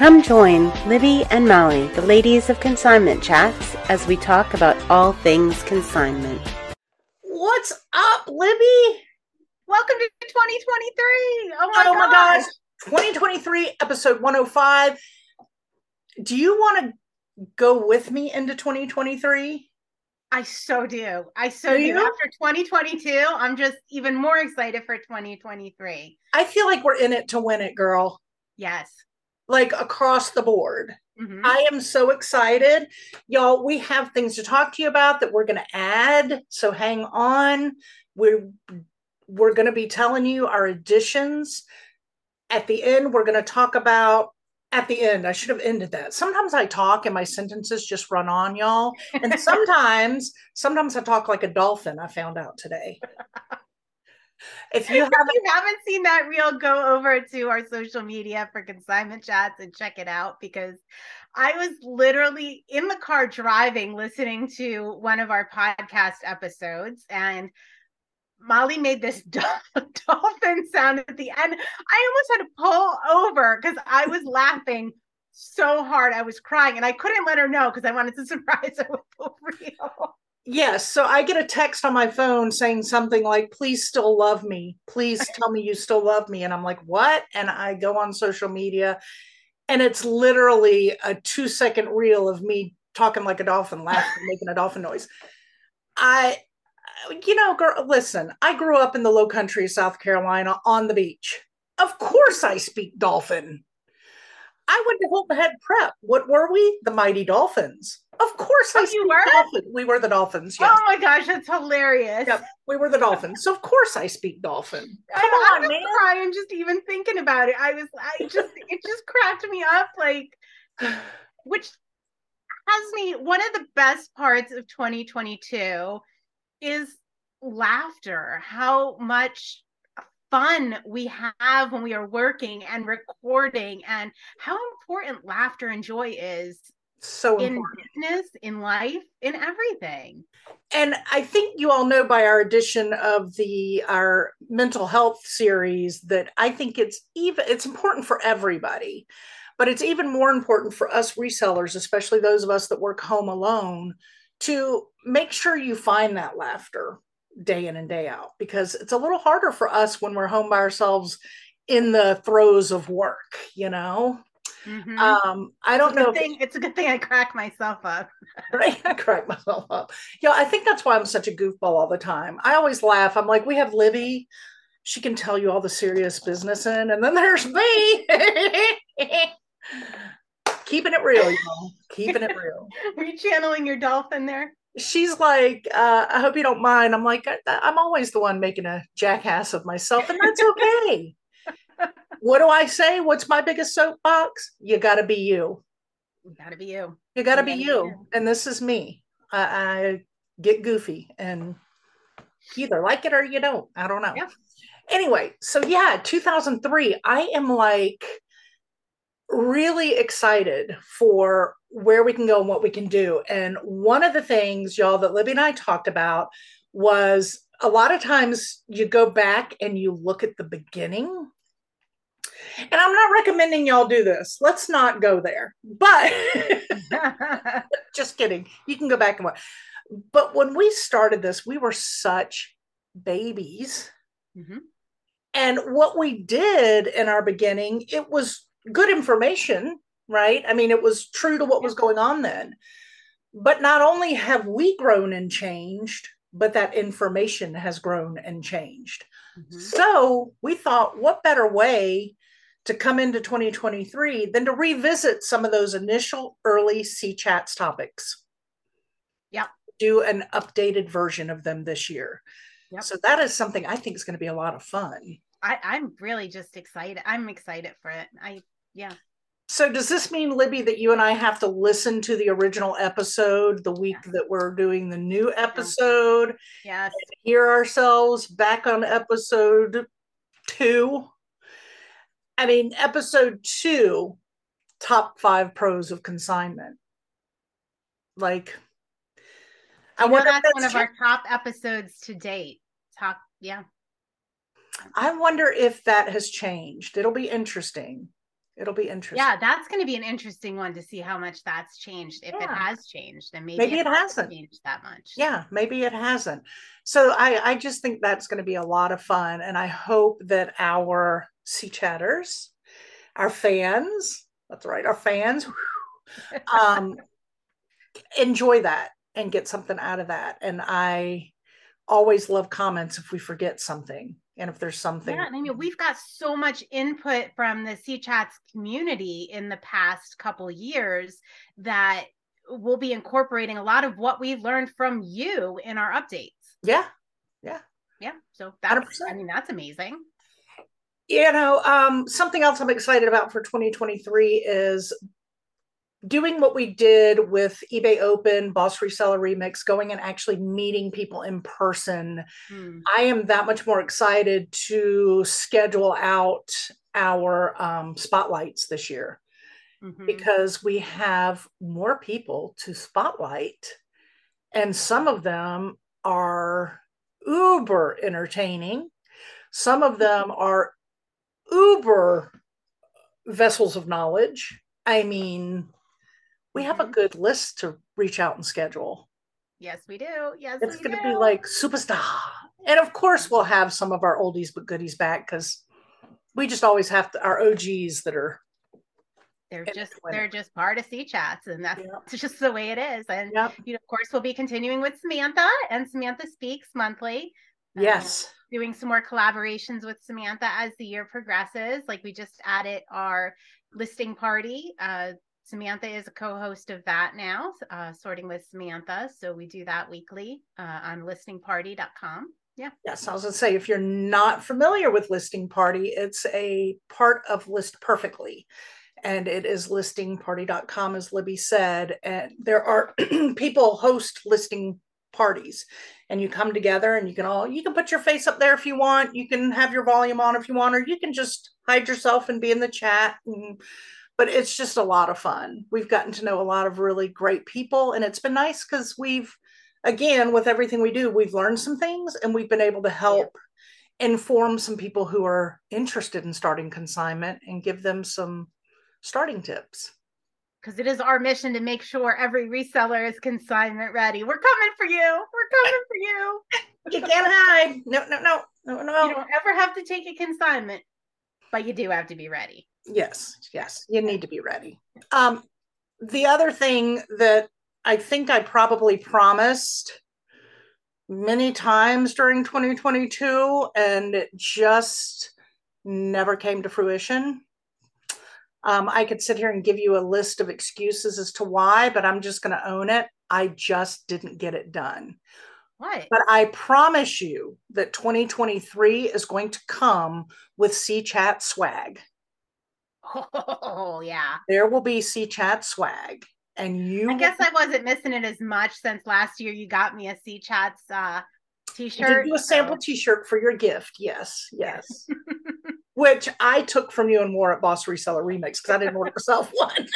Come join Libby and Molly, the ladies of Consignment Chats, as we talk about all things consignment. What's up, Libby? Welcome to 2023. Oh my, oh my gosh. gosh. 2023, episode 105. Do you want to go with me into 2023? I so do. I so Do do. you? After 2022, I'm just even more excited for 2023. I feel like we're in it to win it, girl. Yes. Like across the board. Mhm. I am so excited. Y'all, we have things to talk to you about that we're going to add. So hang on. We're we're going to be telling you our additions. At the end, we're going to talk about at the end. I should have ended that. Sometimes I talk and my sentences just run on, y'all. And sometimes sometimes I talk like a dolphin, I found out today. If you if haven't you haven't seen that reel, go over to our social media for consignment chats and check it out because I was literally in the car driving, listening to one of our podcast episodes, and Molly made this dolphin sound at the end. I almost had to pull over because I was laughing so hard. I was crying, and I couldn't let her know because I wanted to surprise her with the reel. Yes. So I get a text on my phone saying something like, please still love me. Please tell me you still love me. And I'm like, what? And I go on social media and it's literally a two second reel of me talking like a dolphin, laughing, making a dolphin noise. I, you know, girl, listen, I grew up in the low country of South Carolina on the beach. Of course I speak dolphin. I went to Hilton Head Prep. What were we? The Mighty Dolphins. Of course I Oh, you speak were? dolphin. We were the Dolphins. Yes. Oh my gosh, that's hilarious. Yep, we were the Dolphins. So of course I speak Dolphin. Come I on, was man. crying just even thinking about it. I was, I just, it just cracked me up. Like, which has me. One of the best parts of 2022 is laughter. How much fun we have when we are working and recording, and how important laughter and joy is So in important. business, in life, in everything. And I think you all know by our edition of the our mental health series that I think it's even it's important for everybody. But it's even more important for us resellers, especially those of us that work home alone, to make sure you find that laughter day in and day out because it's a little harder for us when we're home by ourselves in the throes of work, you know? Mhm. Um, I don't know thing. It's a good thing I crack myself up. right? I crack myself up. Yeah, I think that's why I'm such a goofball all the time. I always laugh. I'm like, we have Libby. She can tell you all the serious business in, and then there's me. Keeping it real, y'all. Keeping it real. Were you channeling your dolphin there? She's like, uh, I hope you don't mind. I'm like, I, I'm always the one making a jackass of myself, and that's okay. What do I say? What's my biggest soapbox? You got to be you. You gotta be you. You got to be be you. you. And this is me. I, I get goofy and either like it or you don't. I don't know. Yeah. Anyway, so yeah, 2003, I am like really excited for where we can go and what we can do. And one of the things, y'all, that Libby and I talked about was a lot of times you go back and you look at the beginning. And I'm not recommending y'all do this. Let's not go there. But just kidding. You can go back and watch. But when we started this, we were such babies. Mhm. And what we did in our beginning, it was good information, right? I mean, it was true to what was going on then. But not only have we grown and changed, but that information has grown and changed. Mhm. So we thought, what better way to come into 2023 than to revisit some of those initial early C chats topics? Yeah. Do an updated version of them this year. Yep. So that is something I think is going to be a lot of fun. I, I'm really just excited. I'm excited for it. I yeah. So does this mean, Libby, that you and I have to listen to the original episode the week that we're doing the new episode, Yes. hear ourselves back on episode two? I mean, episode two, top five pros of consignment. Like, I I know wonder if that's one that's of our top episodes to date. Talk, yeah. I wonder if that has changed. It'll be interesting. It'll be interesting. Yeah, that's going to be an interesting one to see how much that's changed. If it has changed, and maybe, Maybe it hasn't hasn't. changed that much. yeah maybe it hasn't so i i just think that's going to be a lot of fun and i hope that our sea chatters our fans that's right our fans um enjoy that and get something out of that and i always love comments if we forget something and if there's something Yeah, and I mean, we've got so much input from the C Chats community in the past couple years that we'll be incorporating a lot of what we learned from you in our updates. Yeah. Yeah Yeah, so that's 100%. I mean, that's amazing. You know um something else i'm excited about for 2023 is doing what we did with ebay open boss reseller remix going and actually meeting people in person Hmm. i am that much more excited to schedule out our um, spotlights this year Mhm. because we have more people to spotlight and some of them are uber entertaining some of them are uber vessels of knowledge i mean we have a Mhm. good list to reach out and schedule Yes, we do. Yes, it's going to be like superstar and of course we'll have some of our oldies but goodies back because we just always have to, our og's that are they're just they're just part of C Chats, and that's just the way it is. And you know, of course, we'll be continuing with Samantha and Samantha Speaks monthly. Um, yes doing some more collaborations with Samantha as the year progresses. Like we just added our listing party. Uh, Samantha is a co-host of that now, uh, sorting with Samantha. So we do that weekly uh, on listingparty.com. Yeah. Yes, I was going to say, if you're not familiar with Listing Party, it's a part of List Perfectly. And it is listingparty.com, as Libby said. And there are people host listing parties. And you come together and you can all, you can put your face up there if you want. You can have your volume on if you want, or you can just hide yourself and be in the chat. And, but it's just a lot of fun. We've gotten to know a lot of really great people. And it's been nice because we've, again, with everything we do, we've learned some things and we've been able to help inform some people who are interested in starting consignment and give them some starting tips. Because it is our mission to make sure every reseller is consignment ready. We're coming for you. We're coming for you. You can't hide. No, no, no, no, no. You don't ever have to take a consignment, but you do have to be ready. Yes, yes, you need to be ready. Um, the other thing that I think I probably promised many times during 2022 and it just never came to fruition. Um, I could sit here and give you a list of excuses as to why, but I'm just going to own it. I just didn't get it done. What? But I promise you that 2023 is going to come with C Chat swag. Oh, yeah. There will be C Chat swag. And you I will guess I wasn't missing it as much since last year you got me a C Chats uh, I t-shirt. did do a sample so- t-shirt for your gift. Yes, yes. Which I took from you and wore at Boss Reseller Remix because I didn't order myself one.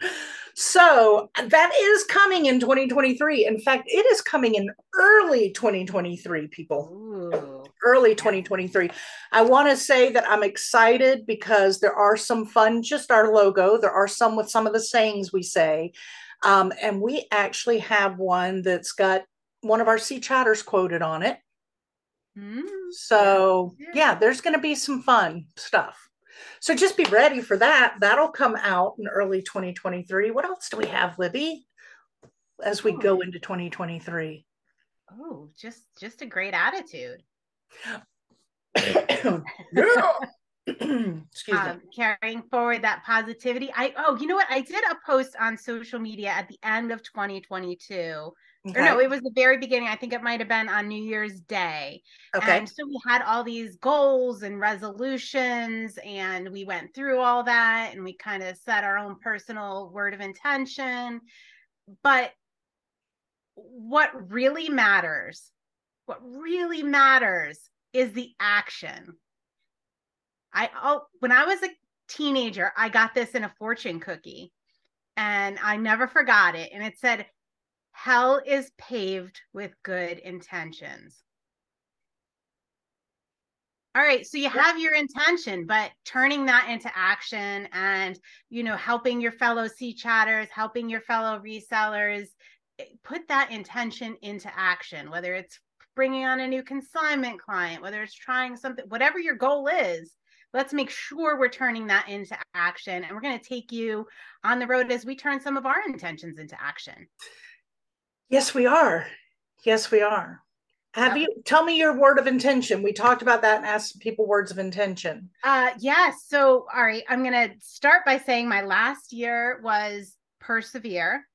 so that is coming in 2023. In fact, it is coming in early 2023, people. Ooh. early 2023. I want to say that I'm excited because there are some fun, just our logo. There are some with some of the sayings we say. Um, and we actually have one that's got one of our sea chatters quoted on it. Mm. So, Yeah. yeah, there's going to be some fun stuff. So just be ready for that. That'll come out in early 2023. What else do we have, Libby, as we go Oh. into 2023? Oh, just just a great attitude. Excuse me. Um, carrying forward that positivity. I oh, you know what? I did a post on social media at the end of 2022. Or no, it was the very beginning. I think it might have been on New Year's Day. Okay. And so we had all these goals and resolutions, and we went through all that and we kind of set our own personal word of intention. But what really matters, what really matters is the action. I oh, when I was a teenager, I got this in a fortune cookie and I never forgot it. And it said, Hell is paved with good intentions. All right, so you have your intention, but turning that into action and, you know, helping your fellow sea chatters, helping your fellow resellers, eh, put that intention into action, whether it's bringing on a new consignment client, whether it's trying something, whatever your goal is, let's make sure we're turning that into action. And we're going to take you on the road as we turn some of our intentions into action. Yes, we are. Yes, we are. Have you tell me your word of intention? We talked about that and asked people words of intention. Uh yes. So all right, I'm gonna start by saying my last year was persevere.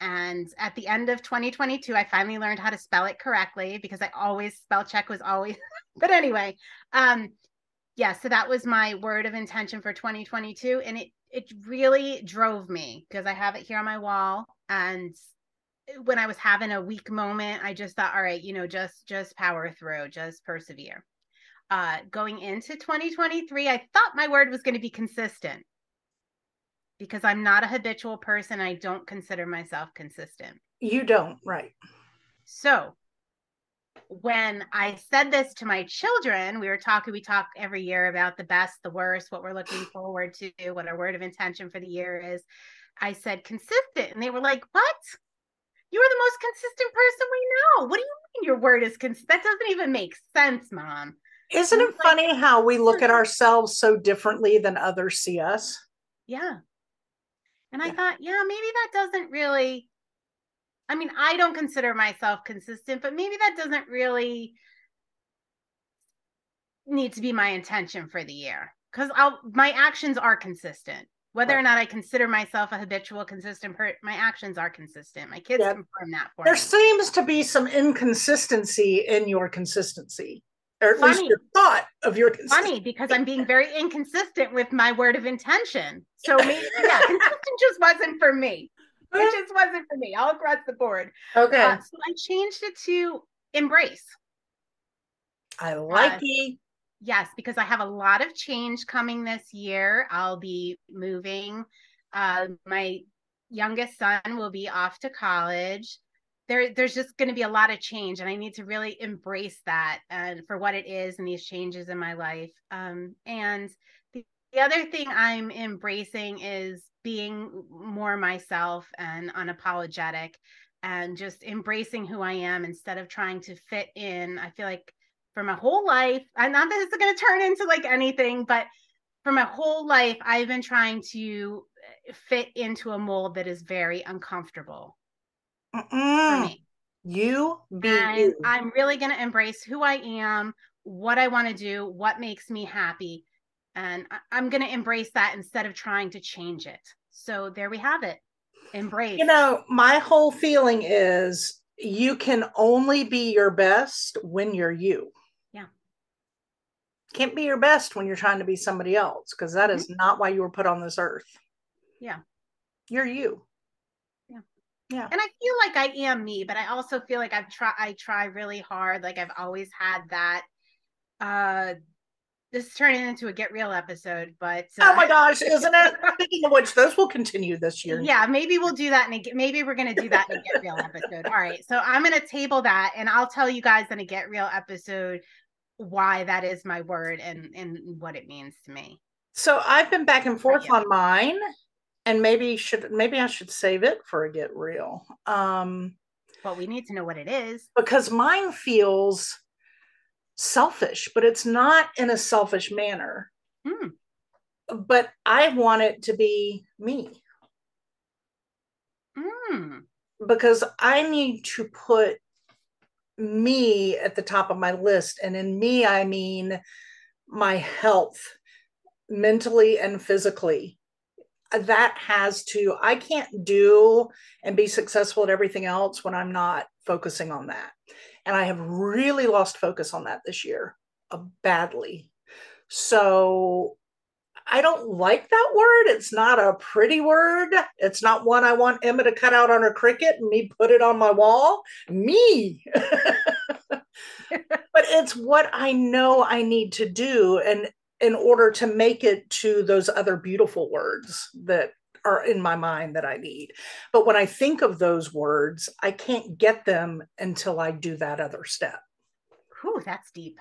And at the end of 2022, I finally learned how to spell it correctly because I always spell check was always but anyway, um yeah, so that was my word of intention for 2022. And it it really drove me because I have it here on my wall and when I was having a weak moment, I just thought, all right, you know, just just power through, just persevere. Uh, going into 2023, I thought my word was going to be consistent because I'm not a habitual person. I don't consider myself consistent. You don't, right? So when I said this to my children, we were talking, we talk every year about the best, the worst, what we're looking forward to, what our word of intention for the year is. I said consistent, and they were like, What? You are the most consistent person we know. What do you mean your word is consistent? That doesn't even make sense, mom. Isn't it funny how we look at ourselves so differently than others see us? Yeah. And I thought, yeah, maybe that doesn't really I mean, I don't consider myself consistent, but maybe that doesn't really need to be my intention for the year because I'll my actions are consistent. Whether right. or not I consider myself a habitual, consistent person, my actions are consistent. My kids yeah. confirm that for there me. seems to be some inconsistency in your consistency, or at funny. least your thought of your funny because I'm being very inconsistent with my word of intention. So maybe yeah, consistent just wasn't for me. It just wasn't for me all across the board. Okay. Uh, so I changed it to embrace. I like uh, it. Yes, because I have a lot of change coming this year. I'll be moving. Uh, my youngest son will be off to college. There, there's just going to be a lot of change, and I need to really embrace that and for what it is and these changes in my life. Um, and the, the other thing I'm embracing is being more myself and unapologetic and just embracing who I am instead of trying to fit in. I feel like for my whole life. I'm not that it's going to turn into like anything, but for my whole life, I've been trying to fit into a mold that is very uncomfortable Mm-mm. for me. You be and you. I'm really going to embrace who I am, what I want to do, what makes me happy. And I'm going to embrace that instead of trying to change it. So there we have it. Embrace. You know, my whole feeling is you can only be your best when you're you can't be your best when you're trying to be somebody else because that mm-hmm. is not why you were put on this earth. Yeah. You're you. Yeah. Yeah. And I feel like I am me, but I also feel like I've tried I try really hard. Like I've always had that uh this is turning into a get real episode, but uh, oh my gosh, isn't it? Speaking of which, those will continue this year. Yeah, maybe we'll do that, and maybe we're gonna do that in a get real episode. All right, so I'm gonna table that, and I'll tell you guys in a get real episode why that is my word and and what it means to me. So I've been back and forth on mine and maybe should maybe I should save it for a get real. Um well, we need to know what it is. Because mine feels selfish, but it's not in a selfish manner. Hmm. But I want it to be me. Hmm. Because I need to put me at the top of my list. And in me, I mean my health, mentally and physically. That has to, I can't do and be successful at everything else when I'm not focusing on that. And I have really lost focus on that this year uh, badly. So I don't like that word. It's not a pretty word. It's not one I want Emma to cut out on her Cricut and me put it on my wall. Me. but it's what I know I need to do and in order to make it to those other beautiful words that are in my mind that I need. But when I think of those words, I can't get them until I do that other step. Whew, that's deep.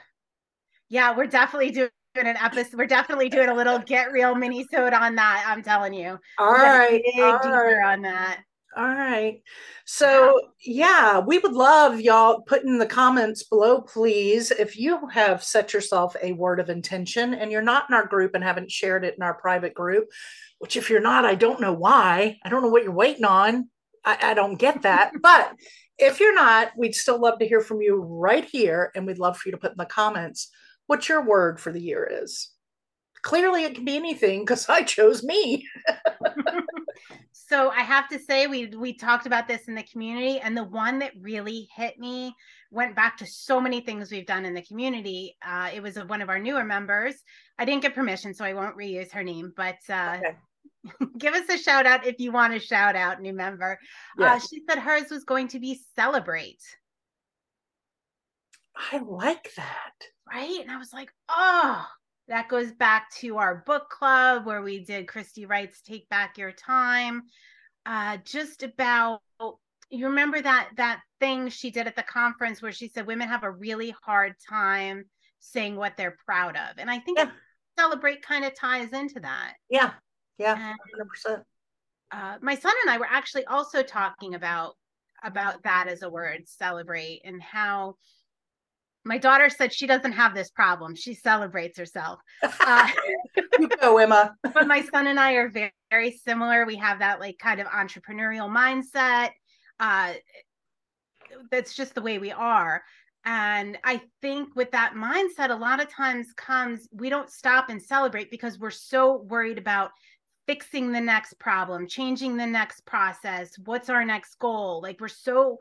Yeah, we're definitely doing an episode. We're definitely doing a little get real mini on that. I'm telling you. All right. All right. on that. All right. So, yeah, we would love y'all put in the comments below, please, if you have set yourself a word of intention and you're not in our group and haven't shared it in our private group, which if you're not, I don't know why. I don't know what you're waiting on. I, I don't get that. but if you're not, we'd still love to hear from you right here. And we'd love for you to put in the comments what your word for the year is. Clearly, it can be anything because I chose me. so I have to say, we we talked about this in the community, and the one that really hit me went back to so many things we've done in the community. Uh, it was one of our newer members. I didn't get permission, so I won't reuse her name, but uh, okay. give us a shout out if you want a shout out, new member. Uh, she said hers was going to be celebrate. I like that. Right. And I was like, oh, that goes back to our book club where we did Christy Wright's Take Back Your Time. Uh, just about you remember that that thing she did at the conference where she said women have a really hard time saying what they're proud of. And I think yeah. celebrate kind of ties into that. Yeah. Yeah. 100%. Uh, my son and I were actually also talking about about that as a word, celebrate, and how my daughter said she doesn't have this problem. She celebrates herself. Uh, you go, Emma. but my son and I are very, very similar. We have that like kind of entrepreneurial mindset. Uh, that's just the way we are. And I think with that mindset, a lot of times comes we don't stop and celebrate because we're so worried about fixing the next problem, changing the next process. What's our next goal? Like we're so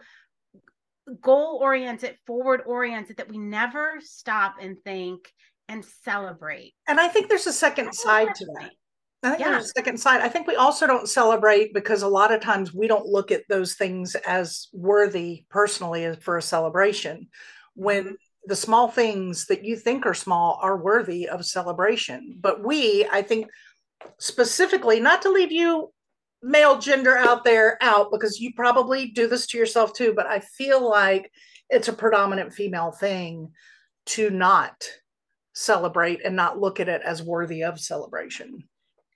goal oriented, forward oriented that we never stop and think and celebrate. And I think there's a second side to that. I think yeah. there's a second side. I think we also don't celebrate because a lot of times we don't look at those things as worthy personally for a celebration. When mm-hmm. the small things that you think are small are worthy of celebration. But we, I think, specifically, not to leave you male gender out there out because you probably do this to yourself too, but I feel like it's a predominant female thing to not celebrate and not look at it as worthy of celebration.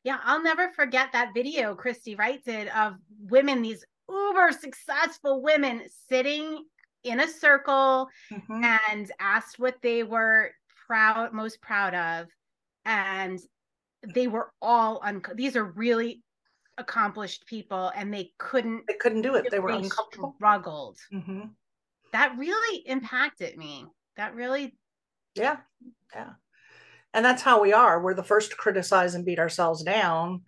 Yeah, I'll never forget that video Christy Wright did of women, these uber successful women sitting in a circle mm-hmm. and asked what they were proud most proud of and they were all un- these are really accomplished people and they couldn't they couldn't do it. they were uncomfortable. struggled. Mm-hmm. that really impacted me. That really yeah. Yeah. And that's how we are. We're the first to criticize and beat ourselves down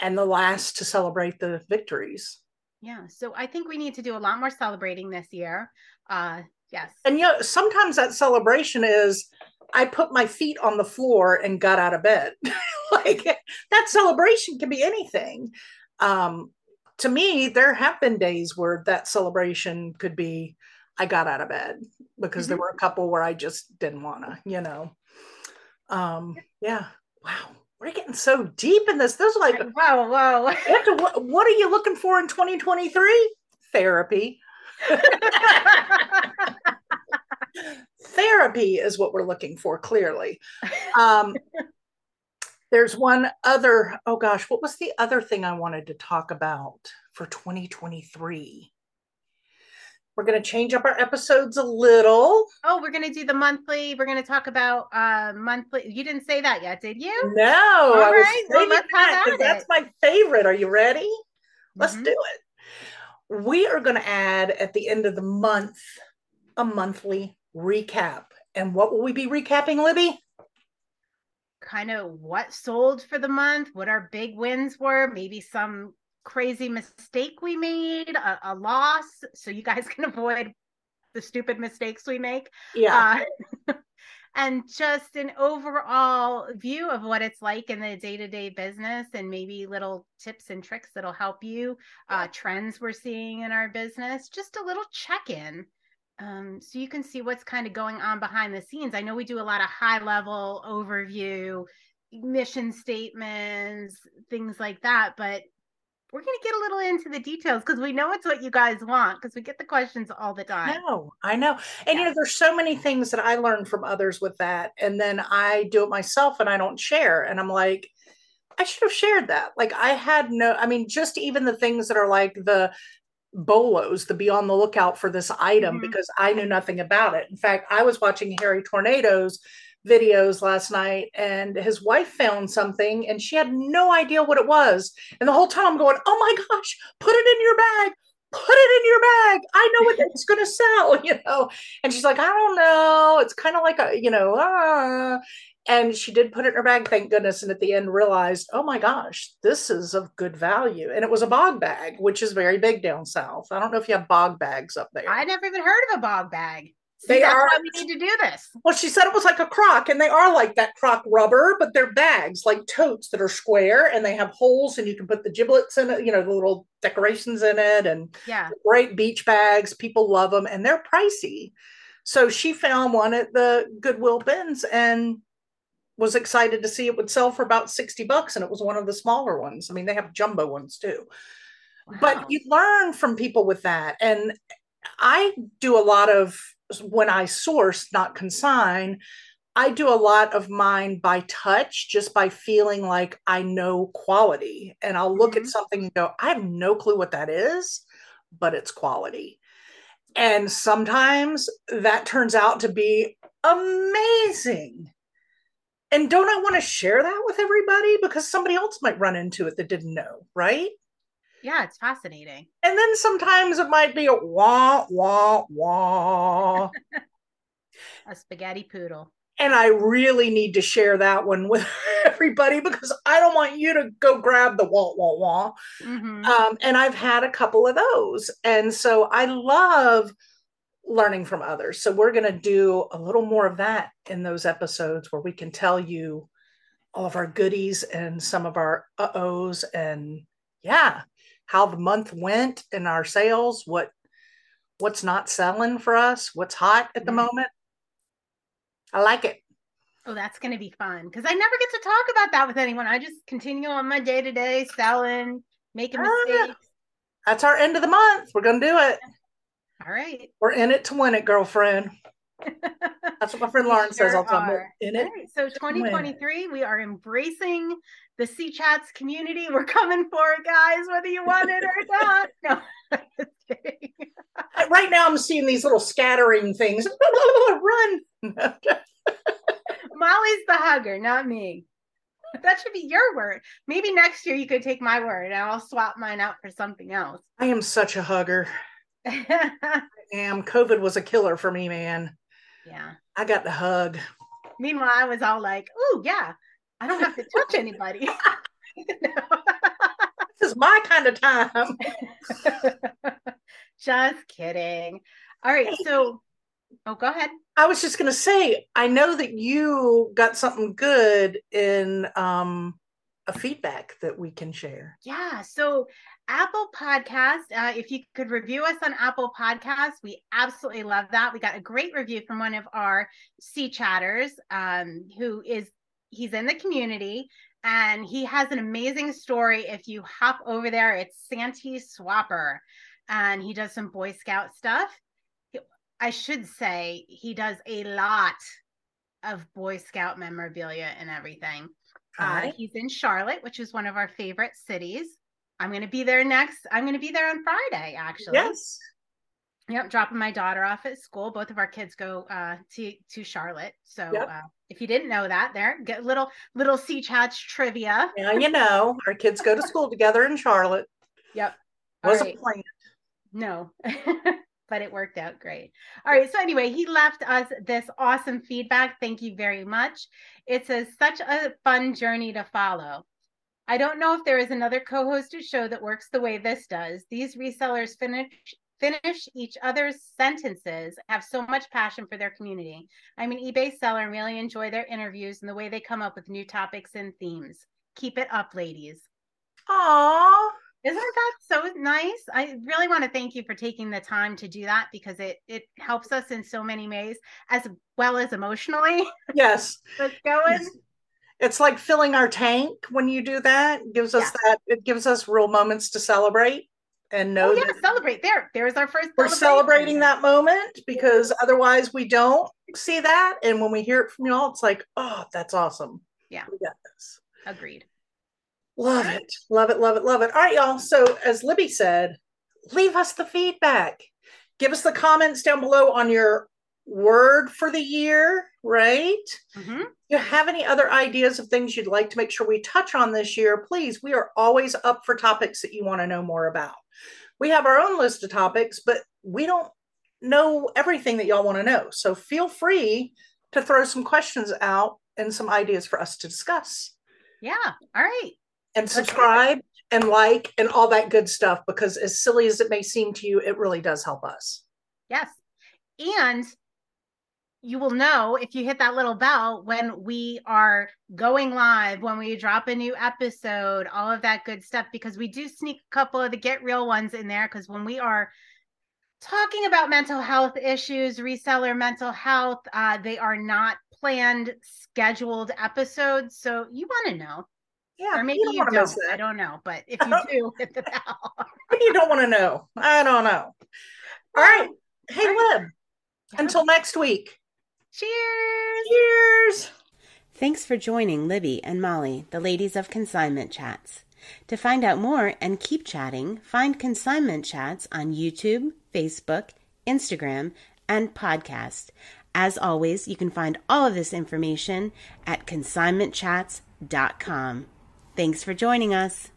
and the last to celebrate the victories. Yeah. So i think we need to do a lot more celebrating this year. Uh yes. And you know sometimes that celebration is i put my feet on the floor and got out of bed like that celebration can be anything. Um, to me, there have been days where that celebration could be I got out of bed because mm-hmm. there were a couple where I just didn't wanna, you know. Um, yeah. Wow. We're getting so deep in this. This is like wow, wow. what, what are you looking for in 2023? Therapy. Therapy is what we're looking for, clearly. Um, there's one other, oh gosh, what was the other thing I wanted to talk about for 2023? We're going to change up our episodes a little. Oh, we're going to do the monthly. We're going to talk about uh monthly. You didn't say that yet, did you? No. All right. Well, let's that, That's my favorite. Are you ready? Let's mm-hmm. do it. We are going to add at the end of the month a monthly recap. And what will we be recapping, Libby? Kind of what sold for the month, what our big wins were, maybe some crazy mistake we made, a, a loss, so you guys can avoid the stupid mistakes we make. Yeah. Uh, and just an overall view of what it's like in the day-to-day business and maybe little tips and tricks that'll help you uh, trends we're seeing in our business just a little check-in um, so you can see what's kind of going on behind the scenes. I know we do a lot of high level overview, mission statements, things like that, but we're going to get a little into the details because we know it's what you guys want because we get the questions all the time. I know, I know. And you know, there's so many things that I learned from others with that. And then I do it myself and I don't share. And I'm like, I should have shared that. Like I had no, I mean, just even the things that are like the bolos to be on the lookout for this item Mhm. because I knew nothing about it. In fact, I was watching Hairy Tornado's videos last night and his wife found something and she had no idea what it was. And the whole time I'm going, oh my gosh, put it in your bag. Put it in your bag. I know what it's going to sell, you know. And she's like, I don't know. It's kind of like a, you know, ah. And she did put it in her bag, thank goodness. And at the end realized, oh my gosh, this is of good value. And it was a bog bag, which is very big down south. I don't know if you have bog bags up there. I never even heard of a bog bag. See, They are- we need to do this. Well, she said it was like a Croc, and they are like that Croc rubber, but they're bags, like totes that are square, and they have holes, and you can put the giblets in it, you know, the little decorations in it, and Yeah. great beach bags. People love them, and they're pricey. So she found one at the Goodwill bins and was excited to see it would sell for about 60 bucks, and it was one of the smaller ones. I mean, they have jumbo ones too Wow. but you learn from people with that and i do a lot of when i source not consign i do a lot of mine by touch just by feeling like i know quality and i'll look Mhm. at something and go i have no clue what that is but it's quality and sometimes that turns out to be amazing and don't i want to share that with everybody because somebody else might run into it that didn't know right yeah, it's fascinating. and then sometimes it might be a wah, wah, wah. A spaghetti poodle. and I really need to share that one with everybody because I don't want you to go grab the wah, wah, wah. Mhm. Um, and I've had a couple of those. And so I love learning from others. So we're going to do a little more of that in those episodes where we can tell you all of our goodies and some of our uh ohs and yeah, how the month went in our sales, what what's not selling for us, what's hot at the Mhm. moment. I like it. Oh, that's going to be fun because I never get to talk about that with anyone. I just continue on my day to day selling, making Ah. mistakes. That's our end of the month. We're going to do it. All right. We're in it to win it, girlfriend. That's what my friend Lauren says sure all the time. In it. right, so 2023, we are embracing the C Chats community. We're coming for it, guys, whether you want it or not. No. Right now, I'm seeing these little scattering things. Run. Molly's the hugger, not me. That should be your word. Maybe next year you could take my word and I'll swap mine out for something else. I am such a hugger. Damn, COVID was a killer for me, man. yeah. I got the hug. Meanwhile, I was all like, "Oh yeah, I don't have to touch anybody." This is my kind of time. Just kidding. All right, so oh, go ahead. I was just going to say, I know that you got something good in um, a feedback that we can share. Yeah, so Apple Podcast, uh, if you could review us on Apple Podcasts, we absolutely love that. We got a great review from one of our sea chatters, um, who is he's in the community and he has an amazing story. If you hop over there, it's Santee Swapper, and he does some Boy Scout stuff. I should say he does a lot of Boy Scout memorabilia and everything. Uh, he's in Charlotte, which is one of our favorite cities. I'm going to be there next. I'm going to be there on Friday, actually. Yes. Yep, dropping my daughter off at school. Both of our kids go uh, to to Charlotte. So Yep. uh, if you didn't know that, there get little little C Chats trivia. Now you know our kids go to school together in Charlotte. Yep. Wasn't right. planned. No, but it worked out great. All right. So, anyway, he left us this awesome feedback. Thank you very much. It says, such a fun journey to follow. I don't know if there is another co hosted show that works the way this does. These resellers finish. Finish each other's sentences, have so much passion for their community. I'm an eBay seller and really enjoy their interviews and the way they come up with new topics and themes. Keep it up, ladies. Aw. Isn't that so nice? I really want to thank you for taking the time to do that because it it helps us in so many ways, as well as emotionally. Yes. Let's go Yes. It's like filling our tank when you do that. It gives us Yeah. that it gives us real moments to celebrate and know Oh yeah, celebrate. There, there's our first. we're celebrating that moment because otherwise we don't see that. And when we hear it from y'all, it's like, oh, that's awesome. Yeah. We got this. Agreed. Love it. Love it. Love it. Love it. All right, y'all. So, as Libby said, leave us the feedback. Give us the comments down below on your word for the year, right? Mhm. If you have any other ideas of things you'd like to make sure we touch on this year, please, we are always up for topics that you want to know more about. We have our own list of topics, but we don't know everything that y'all want to know. So feel free to throw some questions out and some ideas for us to discuss Yeah. All right. and subscribe and like and all that good stuff because as silly as it may seem to you, it really does help us. Yes. And you will know if you hit that little bell when we are going live, when we drop a new episode, all of that good stuff, because we do sneak a couple of the get real ones in there. Because when we are talking about mental health issues, reseller mental health, uh, they are not planned, scheduled episodes. So you want to know, Yeah, or maybe you don't you don't. I don't know. But if you do, hit the bell. You don't want to know. I don't know. All right. Hey, All right. Lib. Until next week. Cheers. Cheers. Thanks for joining Libby and Molly, the ladies of Consignment Chats. To find out more and keep chatting, find Consignment Chats on YouTube, Facebook, Instagram, and podcast. As always, you can find all of this information at consignmentchats.com. Thanks for joining us.